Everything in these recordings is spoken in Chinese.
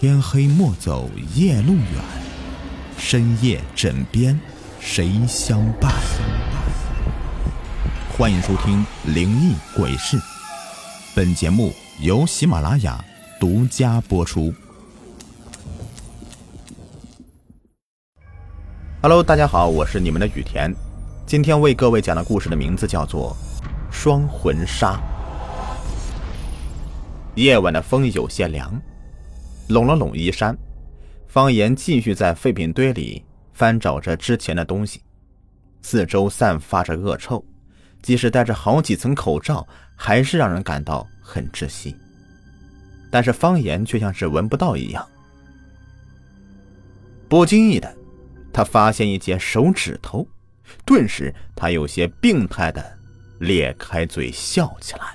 天黑莫走夜路远，深夜枕边谁相伴？欢迎收听《灵异鬼事》，本节目由喜马拉雅独家播出。Hello，大家好，我是你们的雨田，今天为各位讲的故事的名字叫做《双魂杀》。夜晚的风有些凉，拢了拢衣衫，方言继续在废品堆里翻找着之前的东西，四周散发着恶臭，即使戴着好几层口罩，还是让人感到很窒息。但是方言却像是闻不到一样。不经意的，他发现一截手指头，顿时他有些病态的咧开嘴笑起来。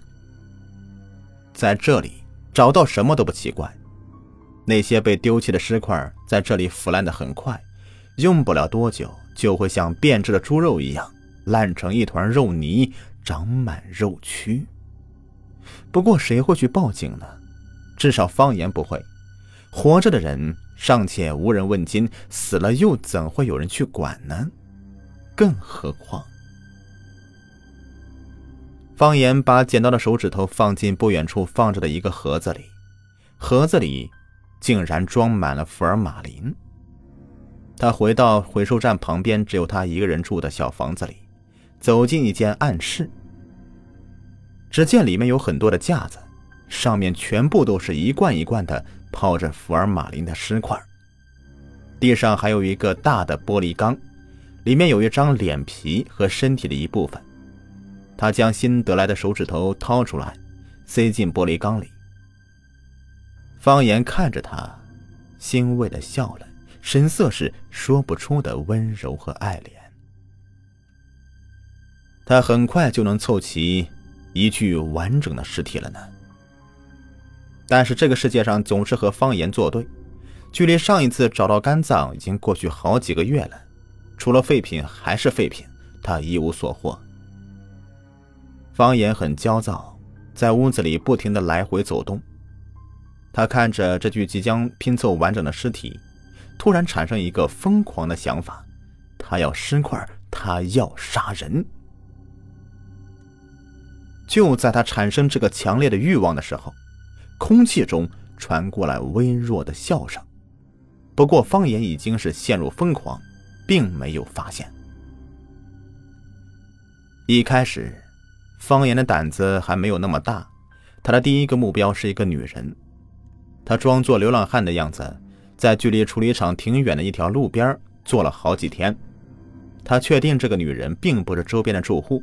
在这里找到什么都不奇怪，那些被丢弃的尸块在这里腐烂的很快，用不了多久就会像变质的猪肉一样烂成一团肉泥，长满肉蛆。不过谁会去报警呢？至少方言不会。活着的人尚且无人问津，死了又怎会有人去管呢？更何况……方言把捡到的手指头放进不远处放着的一个盒子里，盒子里竟然装满了福尔马林。他回到回收站旁边只有他一个人住的小房子里，走进一间暗室。只见里面有很多的架子，上面全部都是一罐一罐的泡着福尔马林的尸块。地上还有一个大的玻璃缸，里面有一张脸皮和身体的一部分。他将新得来的手指头掏出来，塞进玻璃缸里。方言看着他，欣慰的笑了，神色是说不出的温柔和爱怜。他很快就能凑齐一具完整的尸体了呢。但是这个世界上总是和方言作对，距离上一次找到肝脏已经过去好几个月了，除了废品还是废品，他一无所获。方言很焦躁，在屋子里不停的来回走动。他看着这具即将拼凑完整的尸体，突然产生一个疯狂的想法：他要尸块，他要杀人。就在他产生这个强烈的欲望的时候，空气中传过来微弱的笑声。不过方言已经是陷入疯狂，并没有发现。一开始。方言的胆子还没有那么大，他的第一个目标是一个女人。他装作流浪汉的样子，在距离处理厂挺远的一条路边坐了好几天。他确定这个女人并不是周边的住户，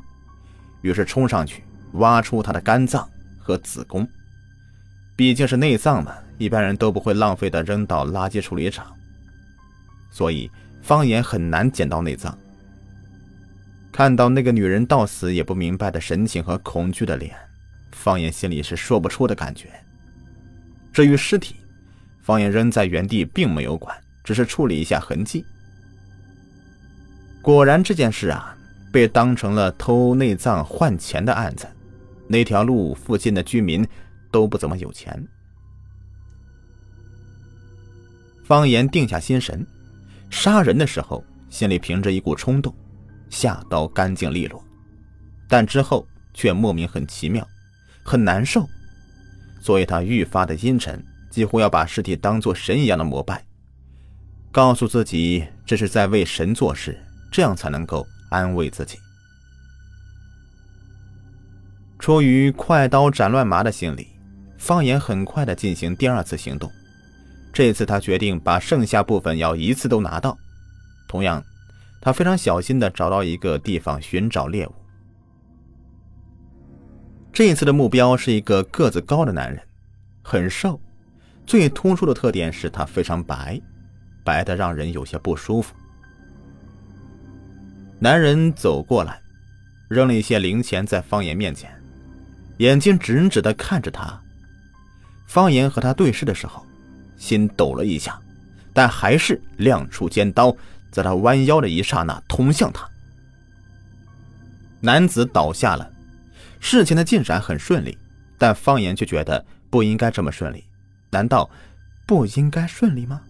于是冲上去挖出她的肝脏和子宫。毕竟是内脏嘛，一般人都不会浪费的扔到垃圾处理厂，所以方言很难捡到内脏。看到那个女人到死也不明白的神情和恐惧的脸，方言心里是说不出的感觉。至于尸体，方言扔在原地并没有管，只是处理一下痕迹。果然这件事啊，被当成了偷内脏换钱的案子。那条路附近的居民都不怎么有钱。方言定下心神，杀人的时候心里凭着一股冲动。下刀干净利落，但之后却莫名很奇妙，很难受，所以他愈发的阴沉，几乎要把尸体当做神一样的膜拜，告诉自己这是在为神做事，这样才能够安慰自己。出于快刀斩乱麻的心理，方言很快的进行第二次行动，这次他决定把剩下部分要一次都拿到，同样。他非常小心的找到一个地方寻找猎物。这一次的目标是一个个子高的男人，很瘦，最突出的特点是他非常白，白的让人有些不舒服。男人走过来，扔了一些零钱在方言面前，眼睛直直的看着他。方言和他对视的时候，心抖了一下，但还是亮出尖刀。在他弯腰的一刹那，捅向他。男子倒下了。事情的进展很顺利，但方言却觉得不应该这么顺利。难道不应该顺利吗？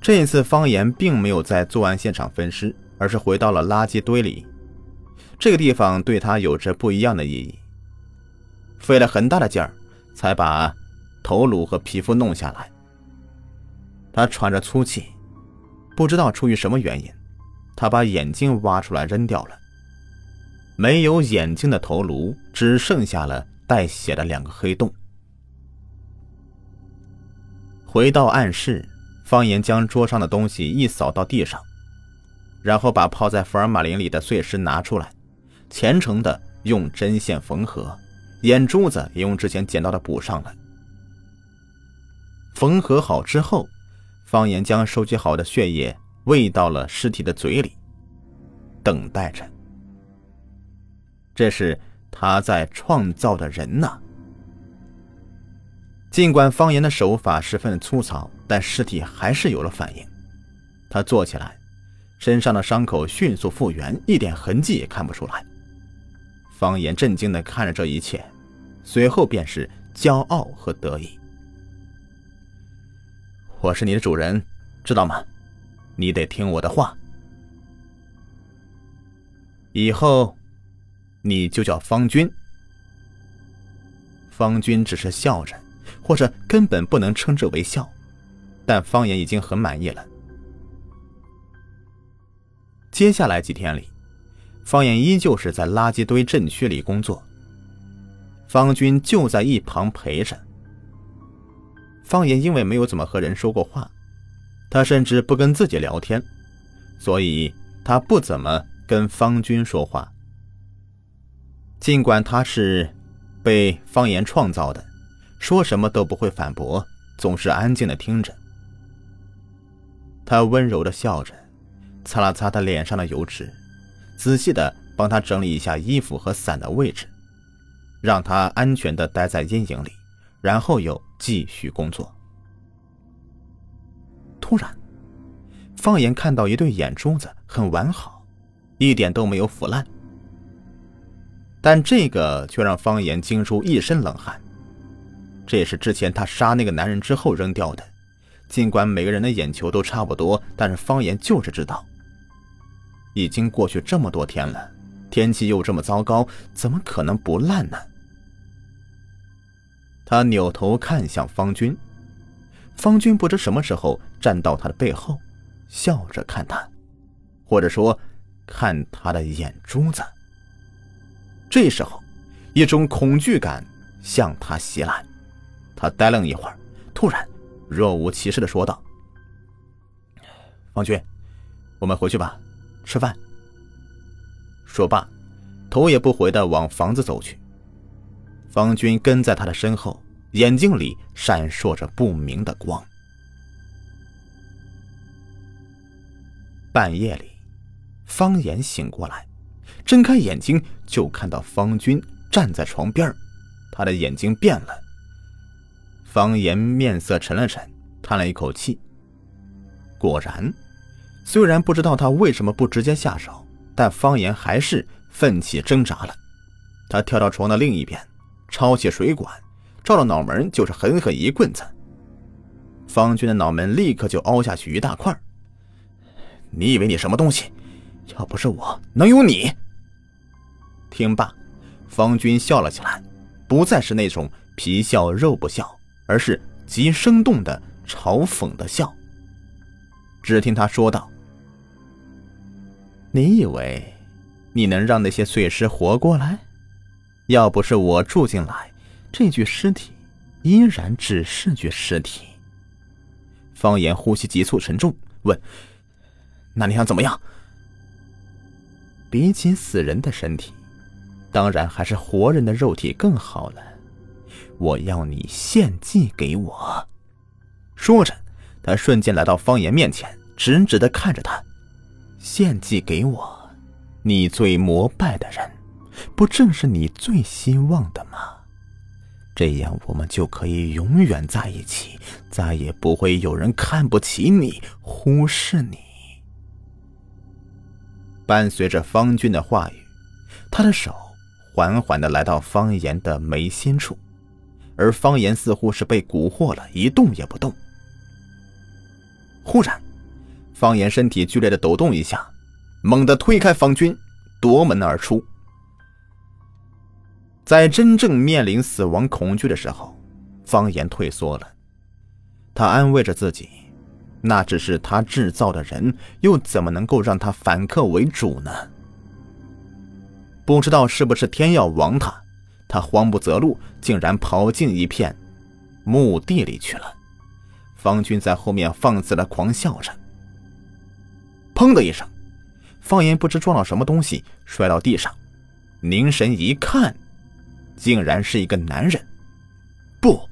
这一次，方言并没有在作案现场分尸，而是回到了垃圾堆里。这个地方对他有着不一样的意义。费了很大的劲儿，才把头颅和皮肤弄下来。他喘着粗气，不知道出于什么原因，他把眼睛挖出来扔掉了。没有眼睛的头颅，只剩下了带血的两个黑洞。回到暗室，方言将桌上的东西一扫到地上，然后把泡在福尔马林里的碎尸拿出来，虔诚的用针线缝合，眼珠子也用之前捡到的补上了。缝合好之后，方言将收集好的血液喂到了尸体的嘴里，等待着。这是他在创造的人呐。尽管方言的手法十分粗糙，但尸体还是有了反应。他坐起来，身上的伤口迅速复原，一点痕迹也看不出来。方言震惊地看着这一切，随后便是骄傲和得意：“我是你的主人，知道吗？你得听我的话。以后，你就叫方军。”方军只是笑着。或者根本不能称之为笑，但方言已经很满意了。接下来几天里，方言依旧是在垃圾堆镇区里工作，方军就在一旁陪着。方言因为没有怎么和人说过话，他甚至不跟自己聊天，所以他不怎么跟方军说话。尽管他是被方言创造的。说什么都不会反驳，总是安静的听着。他温柔的笑着，擦了擦他脸上的油脂，仔细的帮他整理一下衣服和伞的位置，让他安全的待在阴影里，然后又继续工作。突然，方言看到一对眼珠子很完好，一点都没有腐烂，但这个却让方言惊出一身冷汗。这也是之前他杀那个男人之后扔掉的。尽管每个人的眼球都差不多，但是方言就是知道，已经过去这么多天了，天气又这么糟糕，怎么可能不烂呢？他扭头看向方军，方军不知什么时候站到他的背后，笑着看他，或者说，看他的眼珠子。这时候，一种恐惧感向他袭来。他呆愣一会儿，突然若无其事的说道：“方军，我们回去吧，吃饭。”说罢，头也不回的往房子走去。方军跟在他的身后，眼睛里闪烁着不明的光。半夜里，方言醒过来，睁开眼睛就看到方军站在床边他的眼睛变了。方言面色沉了沉，叹了一口气。果然，虽然不知道他为什么不直接下手，但方言还是奋起挣扎了。他跳到床的另一边，抄起水管，照着脑门就是狠狠一棍子。方军的脑门立刻就凹下去一大块。你以为你什么东西？要不是我，能有你？听罢，方军笑了起来，不再是那种皮笑肉不笑。而是极生动的嘲讽的笑。只听他说道：“你以为你能让那些碎尸活过来？要不是我住进来，这具尸体依然只是具尸体。”方言呼吸急促沉重，问：“那你想怎么样？”比起死人的身体，当然还是活人的肉体更好了。我要你献祭给我。说着，他瞬间来到方言面前，直直的看着他：“献祭给我，你最膜拜的人，不正是你最希望的吗？这样我们就可以永远在一起，再也不会有人看不起你、忽视你。”伴随着方军的话语，他的手缓缓的来到方言的眉心处。而方言似乎是被蛊惑了，一动也不动。忽然，方言身体剧烈的抖动一下，猛地推开方军，夺门而出。在真正面临死亡恐惧的时候，方言退缩了。他安慰着自己，那只是他制造的人，又怎么能够让他反客为主呢？不知道是不是天要亡他，他慌不择路，竟然跑进一片墓地里去了。方军在后面放肆的狂笑着。砰的一声，方言不知撞到什么东西，摔到地上，凝神一看，竟然是一个男人。不，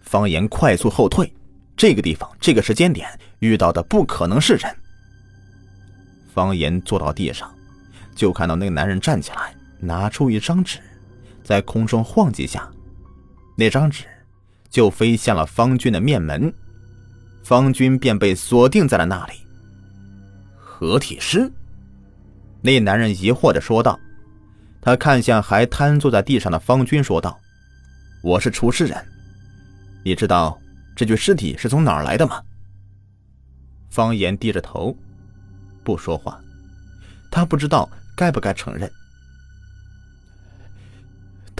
方言快速后退，这个地方，这个时间点遇到的不可能是人。方言坐到地上，就看到那个男人站起来。拿出一张纸，在空中晃几下，那张纸就飞向了方军的面门，方军便被锁定在了那里。合体师，那男人疑惑的说道。他看向还瘫坐在地上的方军，说道：“我是厨师人，你知道这具尸体是从哪儿来的吗？”方言低着头，不说话，他不知道该不该承认。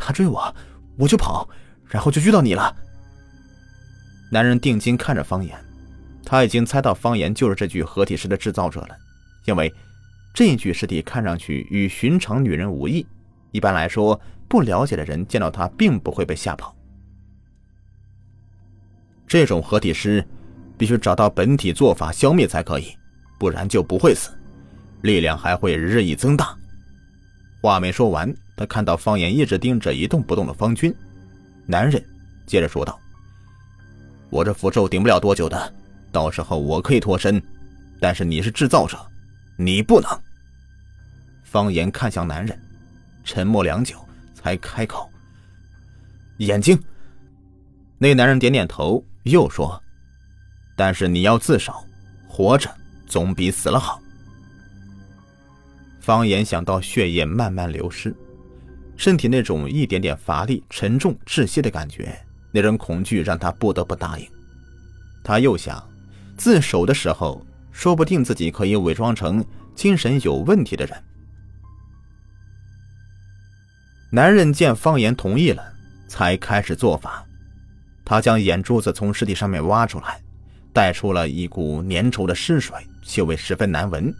他追我，我就跑，然后就遇到你了。男人定睛看着方言，他已经猜到方言就是这具合体尸的制造者了，因为这具尸体看上去与寻常女人无异。一般来说，不了解的人见到他并不会被吓跑。这种合体尸必须找到本体做法消灭才可以，不然就不会死，力量还会日益增大。话没说完。他看到方言一直盯着一动不动的方军，男人接着说道：“我这符咒顶不了多久的，到时候我可以脱身，但是你是制造者，你不能。”方言看向男人，沉默良久才开口：“眼睛。”那男人点点头，又说：“但是你要自首，活着总比死了好。”方言想到血液慢慢流失。身体那种一点点乏力、沉重、窒息的感觉，那种恐惧让他不得不答应。他又想，自首的时候，说不定自己可以伪装成精神有问题的人。男人见方言同意了，才开始做法。他将眼珠子从尸体上面挖出来，带出了一股粘稠的尸水，气味十分难闻。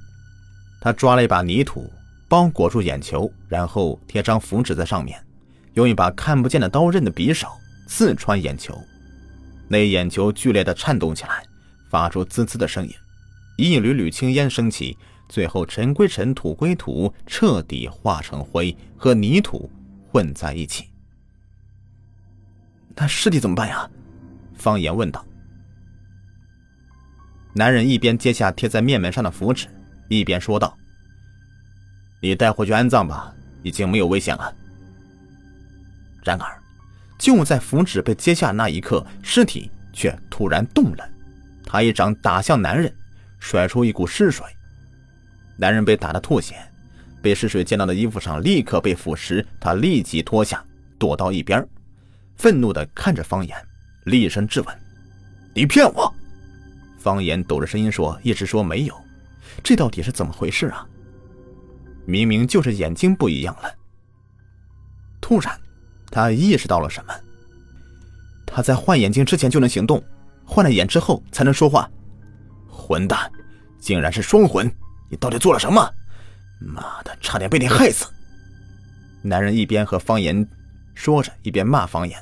他抓了一把泥土。包裹住眼球，然后贴张符纸在上面，用一把看不见的刀刃的匕首刺穿眼球。那眼球剧烈的颤动起来，发出滋滋的声音，一缕缕青烟升起，最后尘归尘，土归土，彻底化成灰，和泥土混在一起。那尸体怎么办呀？方言问道。男人一边揭下贴在面门上的符纸，一边说道。你带回去安葬吧，已经没有危险了。然而，就在符纸被揭下那一刻，尸体却突然动了。他一掌打向男人，甩出一股尸水。男人被打得吐血，被尸水溅到的衣服上立刻被腐蚀。他立即脱下，躲到一边，愤怒地看着方言，厉声质问：“你骗我！”方言抖着声音说：“一直说没有，这到底是怎么回事啊？”明明就是眼睛不一样了。突然，他意识到了什么。他在换眼睛之前就能行动，换了眼之后才能说话。混蛋，竟然是双魂！你到底做了什么？妈的，差点被你害死！男人一边和方言说着，一边骂方言。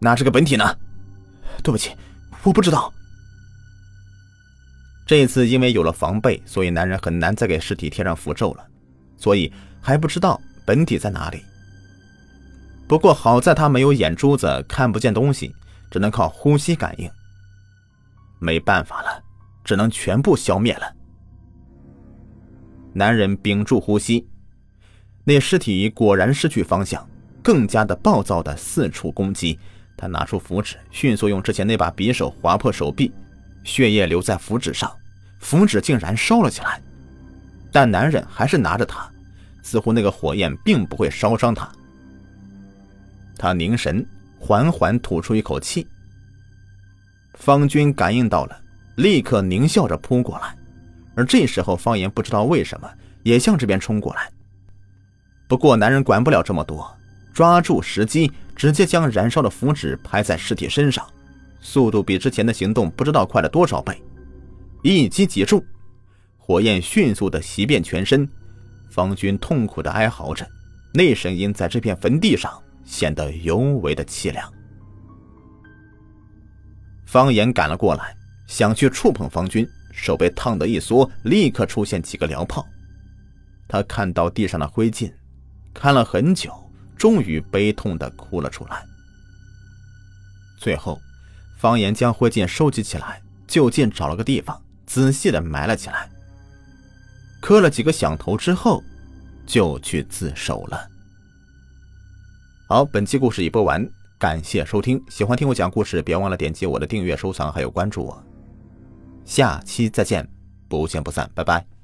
那这个本体呢？对不起，我不知道。这一次，因为有了防备，所以男人很难再给尸体贴上符咒了，所以还不知道本体在哪里。不过好在他没有眼珠子，看不见东西，只能靠呼吸感应。没办法了，只能全部消灭了。男人屏住呼吸，那尸体果然失去方向，更加的暴躁的四处攻击。他拿出符纸，迅速用之前那把匕首划破手臂，血液留在符纸上。符纸竟然烧了起来，但男人还是拿着它，似乎那个火焰并不会烧伤他。他凝神，缓缓吐出一口气。方军感应到了，立刻狞笑着扑过来。而这时候，方言不知道为什么也向这边冲过来。不过，男人管不了这么多，抓住时机，直接将燃烧的符纸拍在尸体身上，速度比之前的行动不知道快了多少倍。一击即中，火焰迅速的袭遍全身。方军痛苦的哀嚎着，那声音在这片坟地上显得尤为的凄凉。方言赶了过来，想去触碰方军。手被烫得一缩，立刻出现几个燎泡。他看到地上的灰烬，看了很久，终于悲痛地哭了出来。最后，方言将灰烬收集起来，就近找了个地方，仔细的埋了起来。磕了几个响头之后，就去自首了。好，本期故事已播完，感谢收听。喜欢听我讲故事，别忘了点击我的订阅、收藏还有关注我。下期再见，不见不散，拜拜。